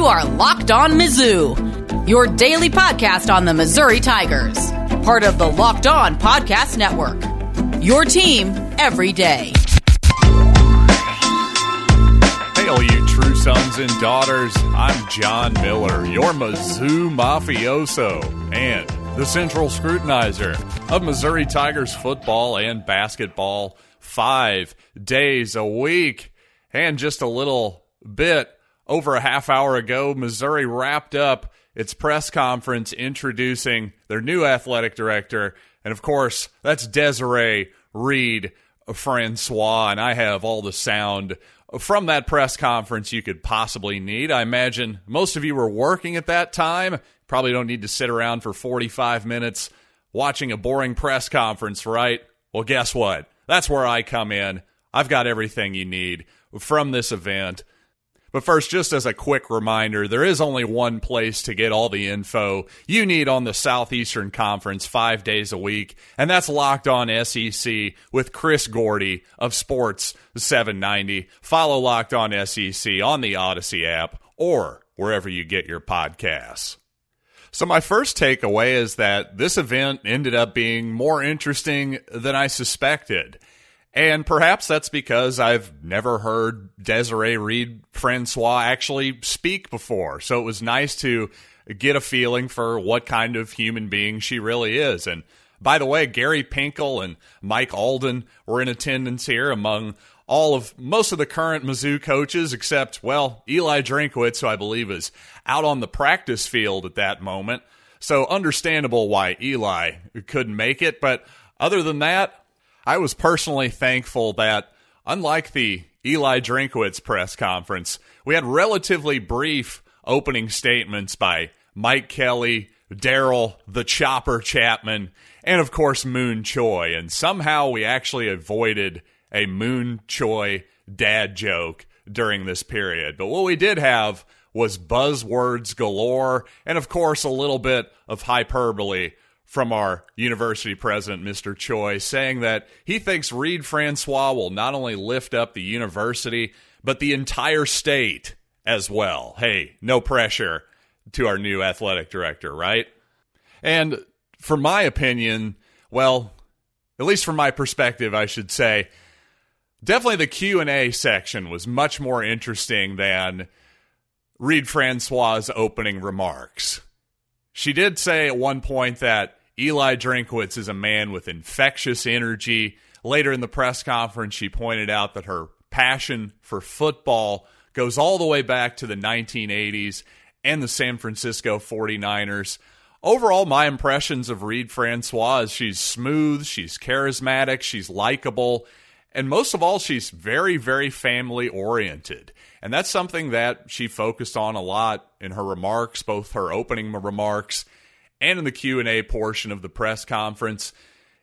You are Locked On Mizzou, your daily podcast on the Missouri Tigers, part of the Locked On Podcast Network. Your team every day. Hey, all you true sons and daughters. I'm John Miller, your Mizzou mafioso and the central scrutinizer of Missouri Tigers football and basketball five days a week. And just a little bit over a half hour ago, Missouri wrapped up its press conference introducing their new athletic director. And of course, that's Desiree Reed Francois. And I have all the sound from that press conference you could possibly need. I imagine most of you were working at that time. Probably don't need to sit around for 45 minutes watching a boring press conference, right? Well, guess what? That's where I come in. I've got everything you need from this event. But first, just as a quick reminder, there is only one place to get all the info you need on the Southeastern Conference five days a week, and that's Locked On SEC with Chris Gordy of Sports 790. Follow Locked On SEC on the Audacy app or wherever you get your podcasts. So, my first takeaway is that this event ended up being more interesting than I suspected. And perhaps that's because I've never heard Desiree Reed Francois actually speak before. So it was nice to get a feeling for what kind of human being she really is. And by the way, Gary Pinkel and Mike Alden were in attendance here among all of most of the current Mizzou coaches, except, well, Eli Drinkwitz, who I believe is out on the practice field at that moment. So understandable why Eli couldn't make it. But other than that, I was personally thankful that, unlike the Eli Drinkwitz press conference, we had relatively brief opening statements by Mike Kelly, Daryl, the Chopper Chapman, and of course Mun Choi. And somehow we actually avoided a Mun Choi dad joke during this period. But what we did have was buzzwords galore, and of course a little bit of hyperbole from our university president, Mr. Choi, saying that he thinks Reed Francois will not only lift up the university, but the entire state as well. Hey, no pressure to our new athletic director, right? And for my opinion, well, at least from my perspective, I should say, definitely the Q&A section was much more interesting than Reed Francois' opening remarks. She did say at one point that Eli Drinkwitz is a man with infectious energy. Later in the press conference, she pointed out that her passion for football goes all the way back to the 1980s and the San Francisco 49ers. Overall, my impressions of Reed Francois is she's smooth, she's charismatic, she's likable, and most of all, she's very, very family oriented. And that's something that she focused on a lot in her remarks, both her opening remarks and in the Q&A portion of the press conference,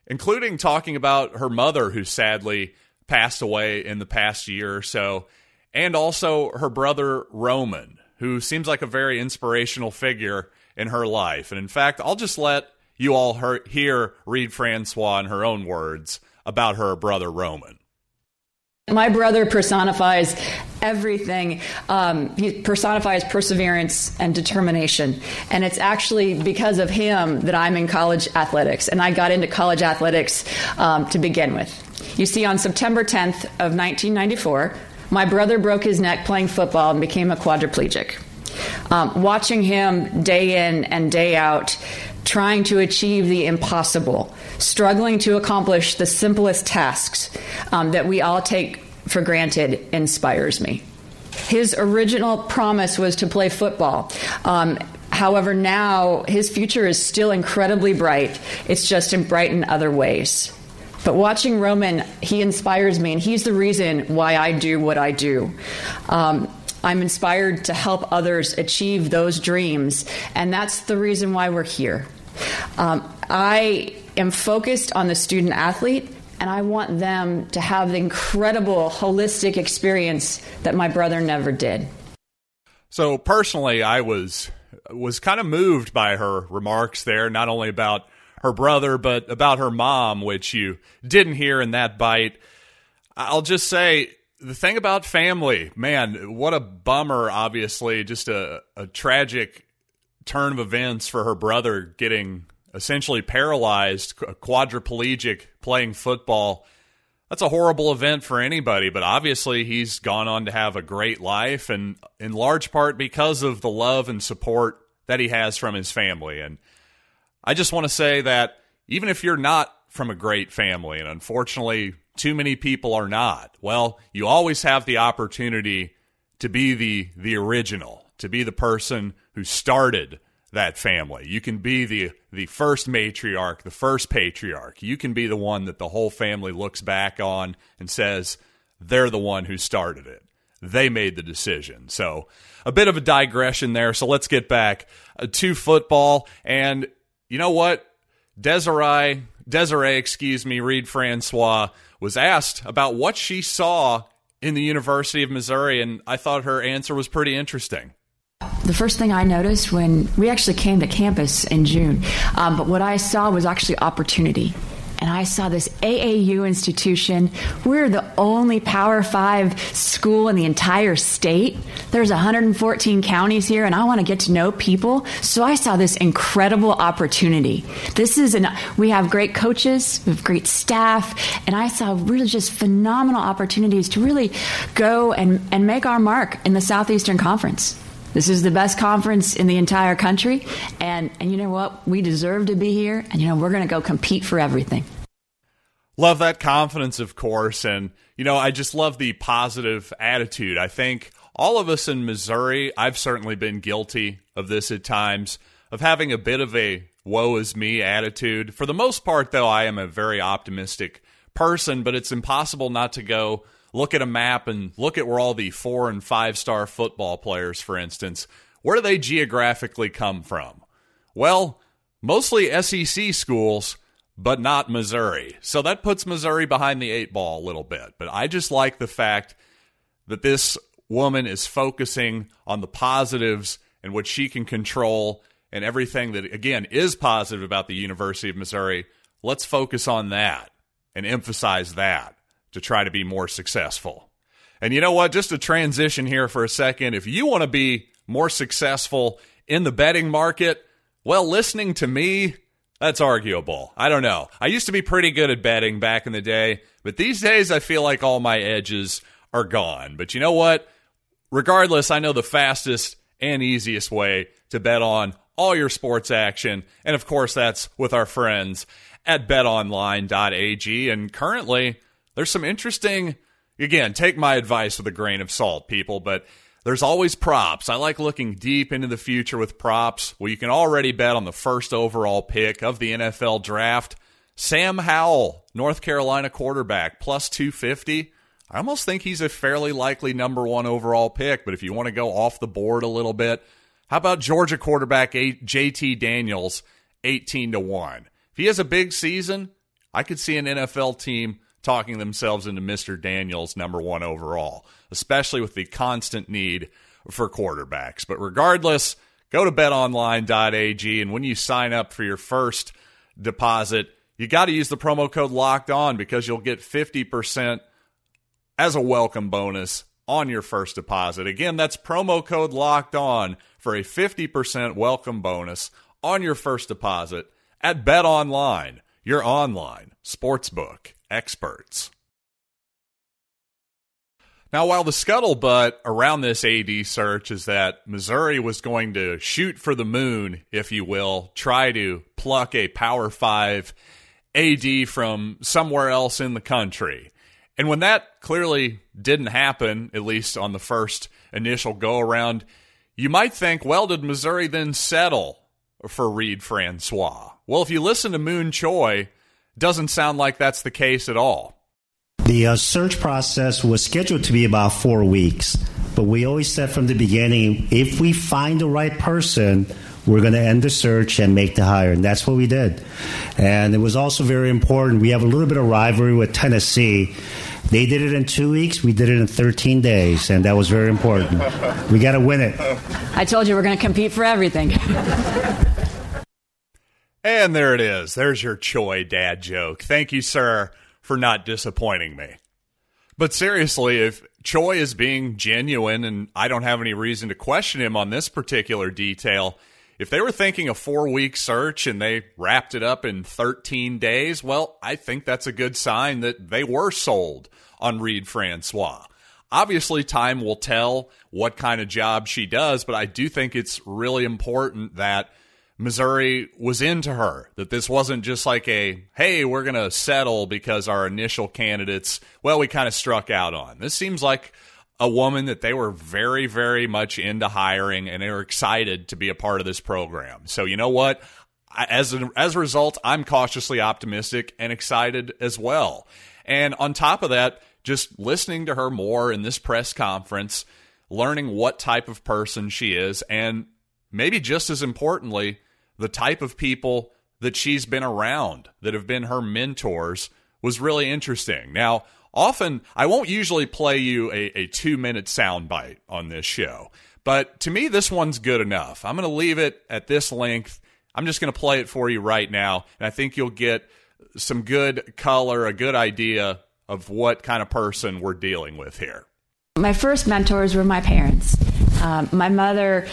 including talking about her mother who sadly passed away in the past year or so, and also her brother Roman, who seems like a very inspirational figure in her life. And in fact, I'll just let you all hear Reed Francois in her own words about her brother Roman. My brother personifies everything. Um, he personifies perseverance and determination. And it's actually because of him that I'm in college athletics. And I got into college athletics um, to begin with. You see, on September 10th of 1994, my brother broke his neck playing football and became a quadriplegic. Um, watching him day in and day out trying to achieve the impossible, struggling to accomplish the simplest tasks um, that we all take for granted inspires me. His original promise was to play football. Um, however, now his future is still incredibly bright. It's just in bright in other ways. But watching Roman, he inspires me, and he's the reason why I do what I do. Um, I'm inspired to help others achieve those dreams, and that's the reason why we're here. Um, I am focused on the student athlete, and I want them to have the incredible holistic experience that my brother never did. So personally, I was was kind of moved by her remarks there, not only about her brother but about her mom, which you didn't hear in that bite. I'll just say the thing about family, man, what a bummer, obviously, just a, a tragic turn of events for her brother getting essentially paralyzed, quadriplegic, playing football. That's a horrible event for anybody, but obviously he's gone on to have a great life, and in large part because of the love and support that he has from his family. And I just want to say that even if you're not from a great family, and unfortunately too many people are not, well, you always have the opportunity to be the the original, to be the person who started that family. You can be the the first matriarch, the first patriarch. You can be the one that the whole family looks back on and says they're the one who started it. They made the decision. So, a bit of a digression there. So, let's get back uh, to football and you know what? Desiree Desiree, excuse me, Reed Francois was asked about what she saw in the University of Missouri and I thought her answer was pretty interesting. The first thing I noticed when we actually came to campus in June, um, but what I saw was actually opportunity. And I saw this AAU institution. We're the only Power Five school in the entire state. There's 114 counties here, and I want to get to know people. So I saw this incredible opportunity. This is an we have great coaches, we have great staff, and I saw really just phenomenal opportunities to really go and, and make our mark in the Southeastern Conference. This is the best conference in the entire country. And, and you know what? We deserve to be here. And, you know, we're going to go compete for everything. Love that confidence, of course. And, you know, I just love the positive attitude. I think all of us in Missouri, I've certainly been guilty of this at times, of having a bit of a woe is me attitude. For the most part, though, I am a very optimistic person, but it's impossible not to go look at a map and look at where all the four and five star football players, for instance, where do they geographically come from? Well, mostly SEC schools, but not Missouri. So that puts Missouri behind the eight ball a little bit. But I just like the fact that this woman is focusing on the positives and what she can control and everything that, again, is positive about the University of Missouri. Let's focus on that and emphasize that to try to be more successful. And you know what? Just to transition here for a second, if you want to be more successful in the betting market, well, listening to me, that's arguable. I don't know. I used to be pretty good at betting back in the day, but these days I feel like all my edges are gone. But you know what? Regardless, I know the fastest and easiest way to bet on all your sports action. And of course, that's with our friends at betonline.ag. And currently, there's some interesting, again, take my advice with a grain of salt, people, but there's always props. I like looking deep into the future with props. Well, you can already bet on the first overall pick of the NFL draft. Sam Howell, North Carolina quarterback, plus 250. I almost think he's a fairly likely number one overall pick, but if you want to go off the board a little bit, how about Georgia quarterback JT Daniels, 18 to 1? If he has a big season, I could see an NFL team talking themselves into Mr. Daniels number one overall, especially with the constant need for quarterbacks. But regardless, go to betonline.ag and when you sign up for your first deposit, you got to use the promo code locked on because you'll get 50% as a welcome bonus on your first deposit. Again, that's promo code locked on for a 50% welcome bonus on your first deposit at BetOnline, your online sportsbook experts. Now, while the scuttlebutt around this AD search is that Missouri was going to shoot for the moon, if you will, try to pluck a Power Five AD from somewhere else in the country. And when that clearly didn't happen, at least on the first initial go around, you might think, well, did Missouri then settle for Reed Francois? Well, if you listen to Mun Choi, doesn't sound like that's the case at all. The uh, search process was scheduled to be about four weeks, but we always said from the beginning if we find the right person, we're going to end the search and make the hire. And that's what we did. And it was also very important. We have a little bit of rivalry with Tennessee. They did it in two weeks. We did it in 13 days. And that was very important. We got to win it. I told you we're going to compete for everything. And there it is. There's your Choi dad joke. Thank you, sir, for not disappointing me. But seriously, if Choi is being genuine and I don't have any reason to question him on this particular detail, if they were thinking a four week search and they wrapped it up in 13 days, well, I think that's a good sign that they were sold on Reed Francois. Obviously, time will tell what kind of job she does, but I do think it's really important that Missouri was into her, that this wasn't just like a, hey, we're going to settle because our initial candidates, well, we kind of struck out on. This seems like a woman that they were very, very much into hiring and they were excited to be a part of this program. So, you know what? As a, as a result, I'm cautiously optimistic and excited as well. And on top of that, just listening to her more in this press conference, learning what type of person she is, and maybe just as importantly, the type of people that she's been around that have been her mentors was really interesting. Now, often I won't usually play you a, a two minute soundbite on this show, but to me, this one's good enough. I'm going to leave it at this length. I'm just going to play it for you right now, and I think you'll get some good color, a good idea of what kind of person we're dealing with here. My first mentors were my parents. Um, my mother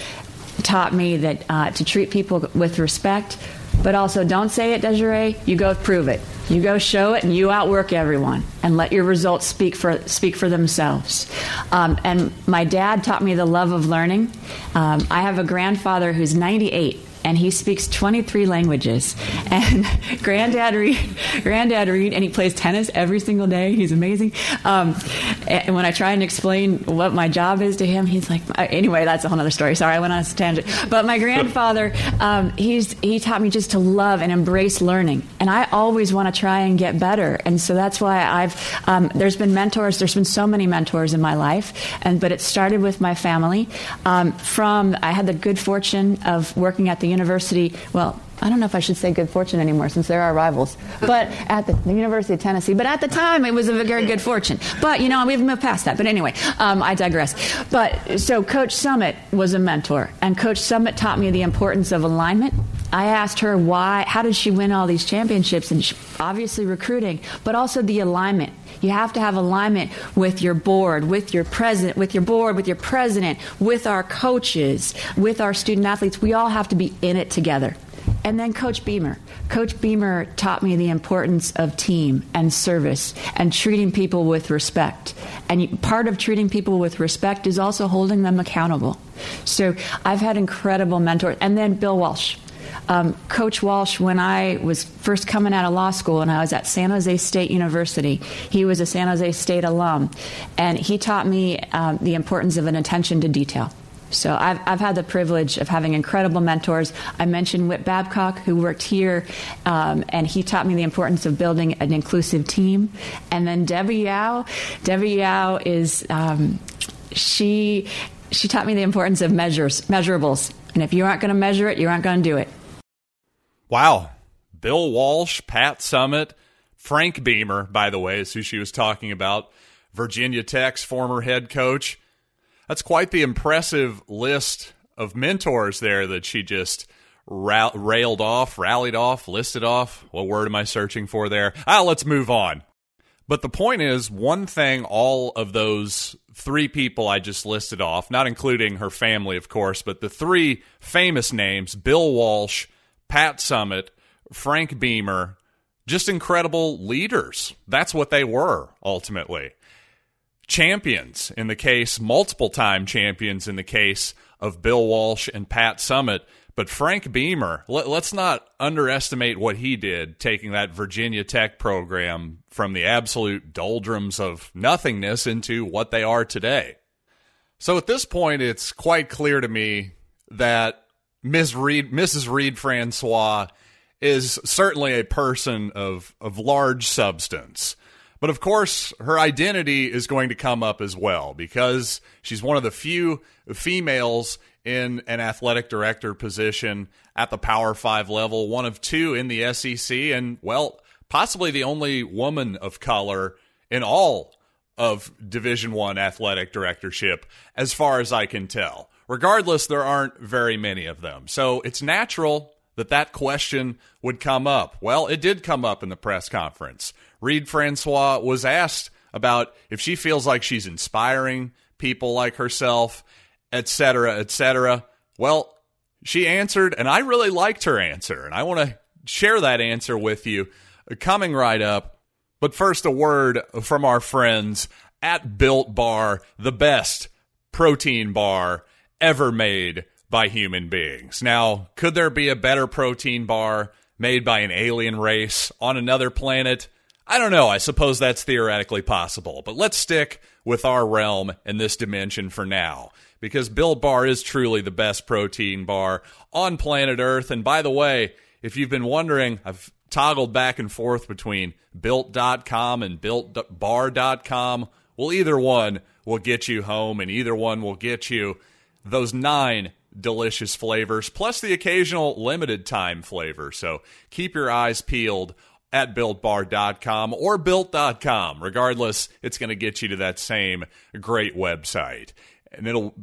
taught me that uh, to treat people with respect, but also don't say it, Desiree. You go prove it. You go show it, and you outwork everyone, and let your results speak for speak for themselves. Um, and my dad taught me the love of learning. Um, I have a grandfather who's 98 and he speaks 23 languages. And Granddad Reed, Granddad Reed, and he plays tennis every single day. He's amazing. Um, and when I try and explain what my job is to him, he's like, anyway, that's a whole other story. Sorry, I went on a tangent. But my grandfather, um, he's he taught me just to love and embrace learning, and I always want to try and get better. And so that's why I've um, there's been mentors. There's been so many mentors in my life, and but it started with my family. Um, from I had the good fortune of working at the University, well, I don't know if I should say good fortune anymore since they're our rivals, but at the, the, University of Tennessee. But at the time, it was a very good fortune. But, you know, we've moved past that. But anyway, um, I digress. But so Coach Summitt was a mentor, and Coach Summitt taught me the importance of alignment. I asked her why, how did she win all these championships? And she, obviously recruiting, but also the alignment. You have to have alignment with your board, with your president, with your board, with your president, with our coaches, with our student athletes. We all have to be in it together. And then Coach Beamer. Coach Beamer taught me the importance of team and service and treating people with respect. And part of treating people with respect is also holding them accountable. So I've had incredible mentors. And then Bill Walsh. Um, Coach Walsh, when I was first coming out of law school and I was at San Jose State University, he was a San Jose State alum, and he taught me um, the importance of an attention to detail. So I've, I've had the privilege of having incredible mentors. I mentioned Whit Babcock, who worked here, um, and he taught me the importance of building an inclusive team. And then Debbie Yow. Debbie Yow is um, she she taught me the importance of measures, measurables. And if you aren't going to measure it, you aren't going to do it. Wow. Bill Walsh, Pat Summitt, Frank Beamer, by the way, is who she was talking about. Virginia Tech's former head coach. That's quite the impressive list of mentors there that she just ra- railed off, rallied off, listed off. What word am I searching for there? Ah, let's move on. But the point is, one thing all of those three people I just listed off, not including her family, of course, but the three famous names Bill Walsh, Pat Summitt, Frank Beamer, just incredible leaders. That's what they were ultimately champions in the case, multiple time champions in the case of Bill Walsh and Pat Summitt. But Frank Beamer, let, us not underestimate what he did taking that Virginia Tech program from the absolute doldrums of nothingness into what they are today. So at this point, it's quite clear to me that Ms. Reed, Mrs. Reed Francois is certainly a person of, of large substance. But of course, her identity is going to come up as well because she's one of the few females in an athletic director position at the Power Five level, one of two in the SEC, and well, possibly the only woman of color in all of Division One athletic directorship, as far as I can tell. Regardless, there aren't very many of them, so it's natural that that question would come up. Well, it did come up in the press conference. Reed Francois was asked about if she feels like she's inspiring people like herself, etc., etc. Well, she answered, and I really liked her answer, and I want to share that answer with you coming right up. But first, a word from our friends at Built Bar, the best protein bar ever made by human beings. Now, could there be a better protein bar made by an alien race on another planet? I don't know. I suppose that's theoretically possible. But let's stick with our realm and this dimension for now. Because Built Bar is truly the best protein bar on planet Earth. And by the way, if you've been wondering, I've toggled back and forth between built.com and builtbar.com. Well, either one will get you home, and either one will get you those nine delicious flavors, plus the occasional limited time flavor. So keep your eyes peeled at builtbar.com or built.com. Regardless, it's going to get you to that same great website. And it'll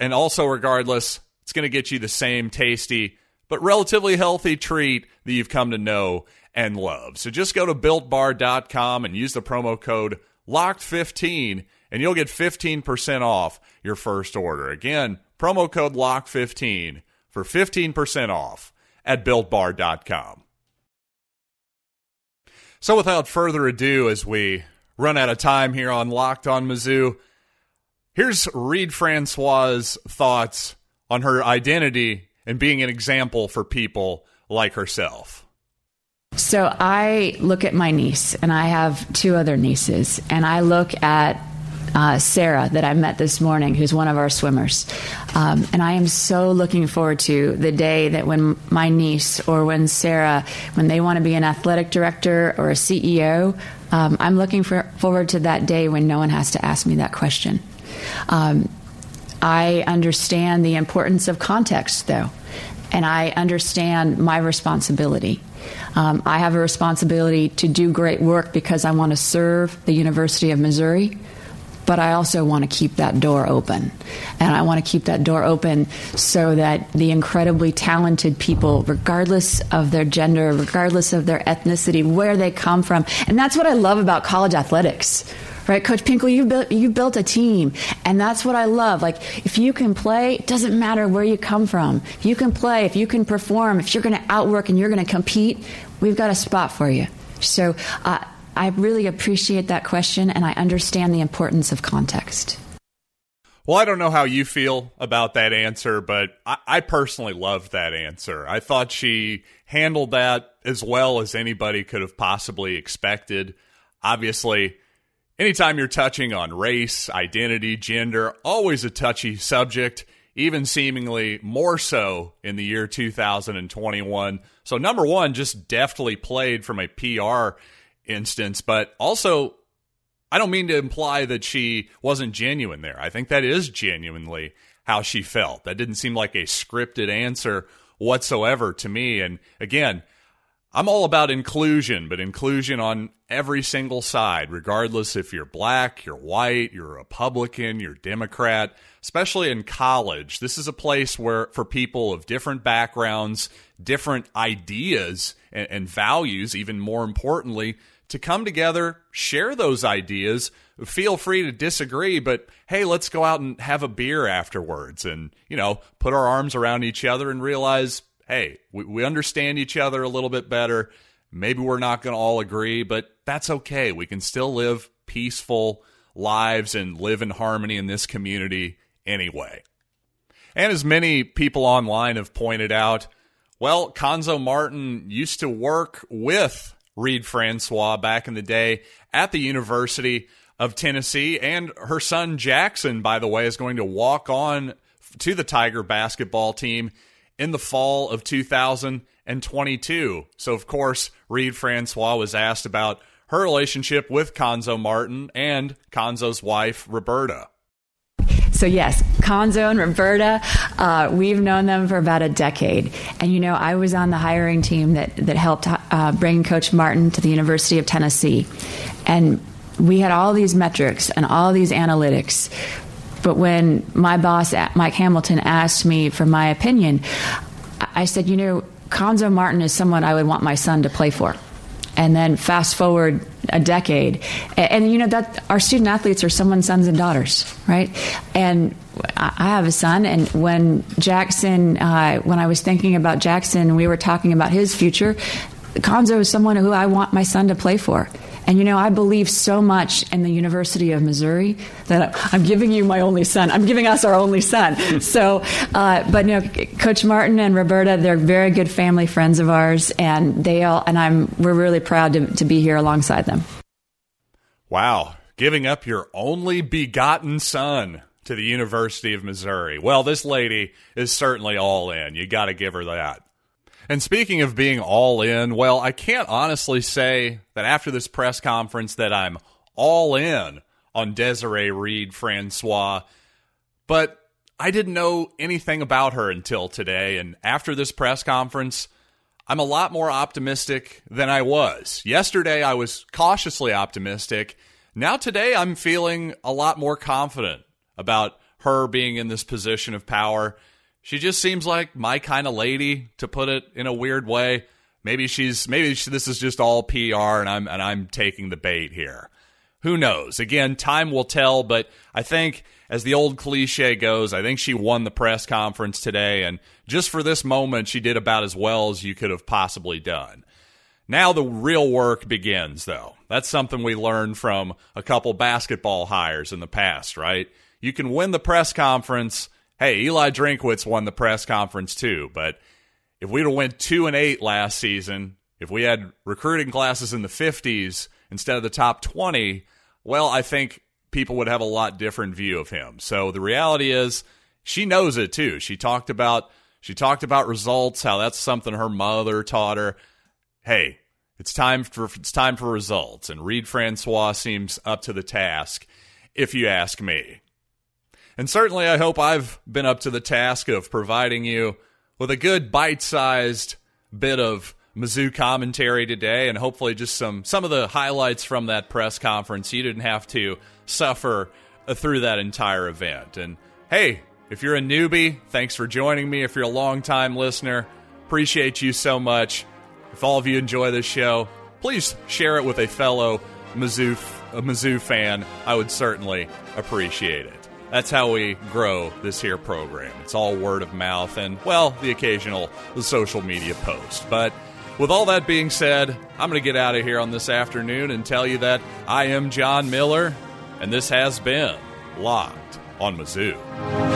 and also regardless, it's going to get you the same tasty but relatively healthy treat that you've come to know and love. So just go to builtbar.com and use the promo code locked15 and you'll get 15% off your first order. Again, promo code LOCK15 for 15% off at builtbar.com. So, without further ado, as we run out of time here on Locked on Mizzou, here's Reed Francois' thoughts on her identity and being an example for people like herself. So, I look at my niece, and I have two other nieces, and I look at uh, Sarah that I met this morning, who's one of our swimmers. Um, and I am so looking forward to the day that when my niece or when Sarah, when they want to be an athletic director or a CEO, um, I'm looking for, forward to that day when no one has to ask me that question. Um, I understand the importance of context, though, and I understand my responsibility. Um, I have a responsibility to do great work because I want to serve the University of Missouri but I also want to keep that door open. And I want to keep that door open so that the incredibly talented people, regardless of their gender, regardless of their ethnicity, where they come from, and that's what I love about college athletics. Right, Coach Pinkel, you built you built a team, and that's what I love. Like, if you can play, it doesn't matter where you come from. If you can play, if you can perform, if you're going to outwork and you're going to compete, we've got a spot for you. So, uh, I really appreciate that question and I understand the importance of context. Well, I don't know how you feel about that answer, but I, I, personally loved that answer. I thought she handled that as well as anybody could have possibly expected. Obviously, anytime you're touching on race, identity, gender, always a touchy subject, even seemingly more so in the year 2021. So, number one, just deftly played from a PR instance, but also I don't mean to imply that she wasn't genuine there. I think that is genuinely how she felt. That didn't seem like a scripted answer whatsoever to me. And again, I'm all about inclusion, but inclusion on every single side, regardless if you're black, you're white, you're Republican, you're Democrat, especially in college. This is a place where, for people of different backgrounds, different ideas, and, and values, even more importantly, to come together, share those ideas. Feel free to disagree, but hey, let's go out and have a beer afterwards and, you know, put our arms around each other and realize, hey, we, we understand each other a little bit better. Maybe we're not going to all agree, but that's okay. We can still live peaceful lives and live in harmony in this community anyway. And as many people online have pointed out, well, Cuonzo Martin used to work with Reed Francois back in the day at the University of Tennessee. And her son Jackson, by the way, is going to walk on to the Tiger basketball team in the fall of 2022. So, of course, Reed Francois was asked about her relationship with Cuonzo Martin and Cuonzo's wife, Roberta. So, yes, Cuonzo and Roberta, uh, we've known them for about a decade. And, you know, I was on the hiring team that, that helped uh, bring Coach Martin to the University of Tennessee. And we had all these metrics and all these analytics. But when my boss, Mike Hamilton, asked me for my opinion, I said, you know, Cuonzo Martin is someone I would want my son to play for. and then fast forward a decade and, and, you know that our student athletes are someone's sons and daughters right and i have a son and when jackson uh, when i was thinking about jackson we were talking about his future Cuonzo is someone who i want my son to play for and you know, I believe so much in the University of Missouri that I'm giving you my only son. I'm giving us our only son. so, uh, but you know, Coach Martin and Roberta, they're very good family friends of ours, and they all, and I'm, we're really proud to, to be here alongside them. Wow, giving up your only begotten son to the University of Missouri. Well, this lady is certainly all in. You got to give her that. And speaking of being all in, well, I can't honestly say that after this press conference that I'm all in on Desiree Reed Francois, but I didn't know anything about her until today. And after this press conference, I'm a lot more optimistic than I was. Yesterday, I was cautiously optimistic. Now, today, I'm feeling a lot more confident about her being in this position of power she just seems like my kind of lady, to put it in a weird way. Maybe she's maybe she, this is just all PR, and I'm and I'm taking the bait here. Who knows? Again, time will tell. But I think, as the old cliche goes, I think she won the press conference today, and just for this moment, she did about as well as you could have possibly done. Now the real work begins, though. That's something we learned from a couple basketball hires in the past, right? You can win the press conference hey, Eli Drinkwitz won the press conference too, but if we'd have went two and eight last season, if we had recruiting classes in the 50s instead of the top 20, well, I think people would have a lot different view of him. So the reality is she knows it too. She talked about she talked about results, how that's something her mother taught her. Hey, it's time for it's time for results and Reed Francois seems up to the task if you ask me. And certainly, I hope I've been up to the task of providing you with a good bite sized bit of Mizzou commentary today, and hopefully just some some of the highlights from that press conference. You didn't have to suffer uh, through that entire event. And hey, if you're a newbie, thanks for joining me. If you're a long-time listener, appreciate you so much. If all of you enjoy this show, please share it with a fellow Mizzou, a Mizzou fan. I would certainly appreciate it that's how we grow this here program. It's all word of mouth and, well, the occasional social media post. But with all that being said, I'm going to get out of here on this afternoon and tell you that I am John Miller, and this has been Locked on Mizzou.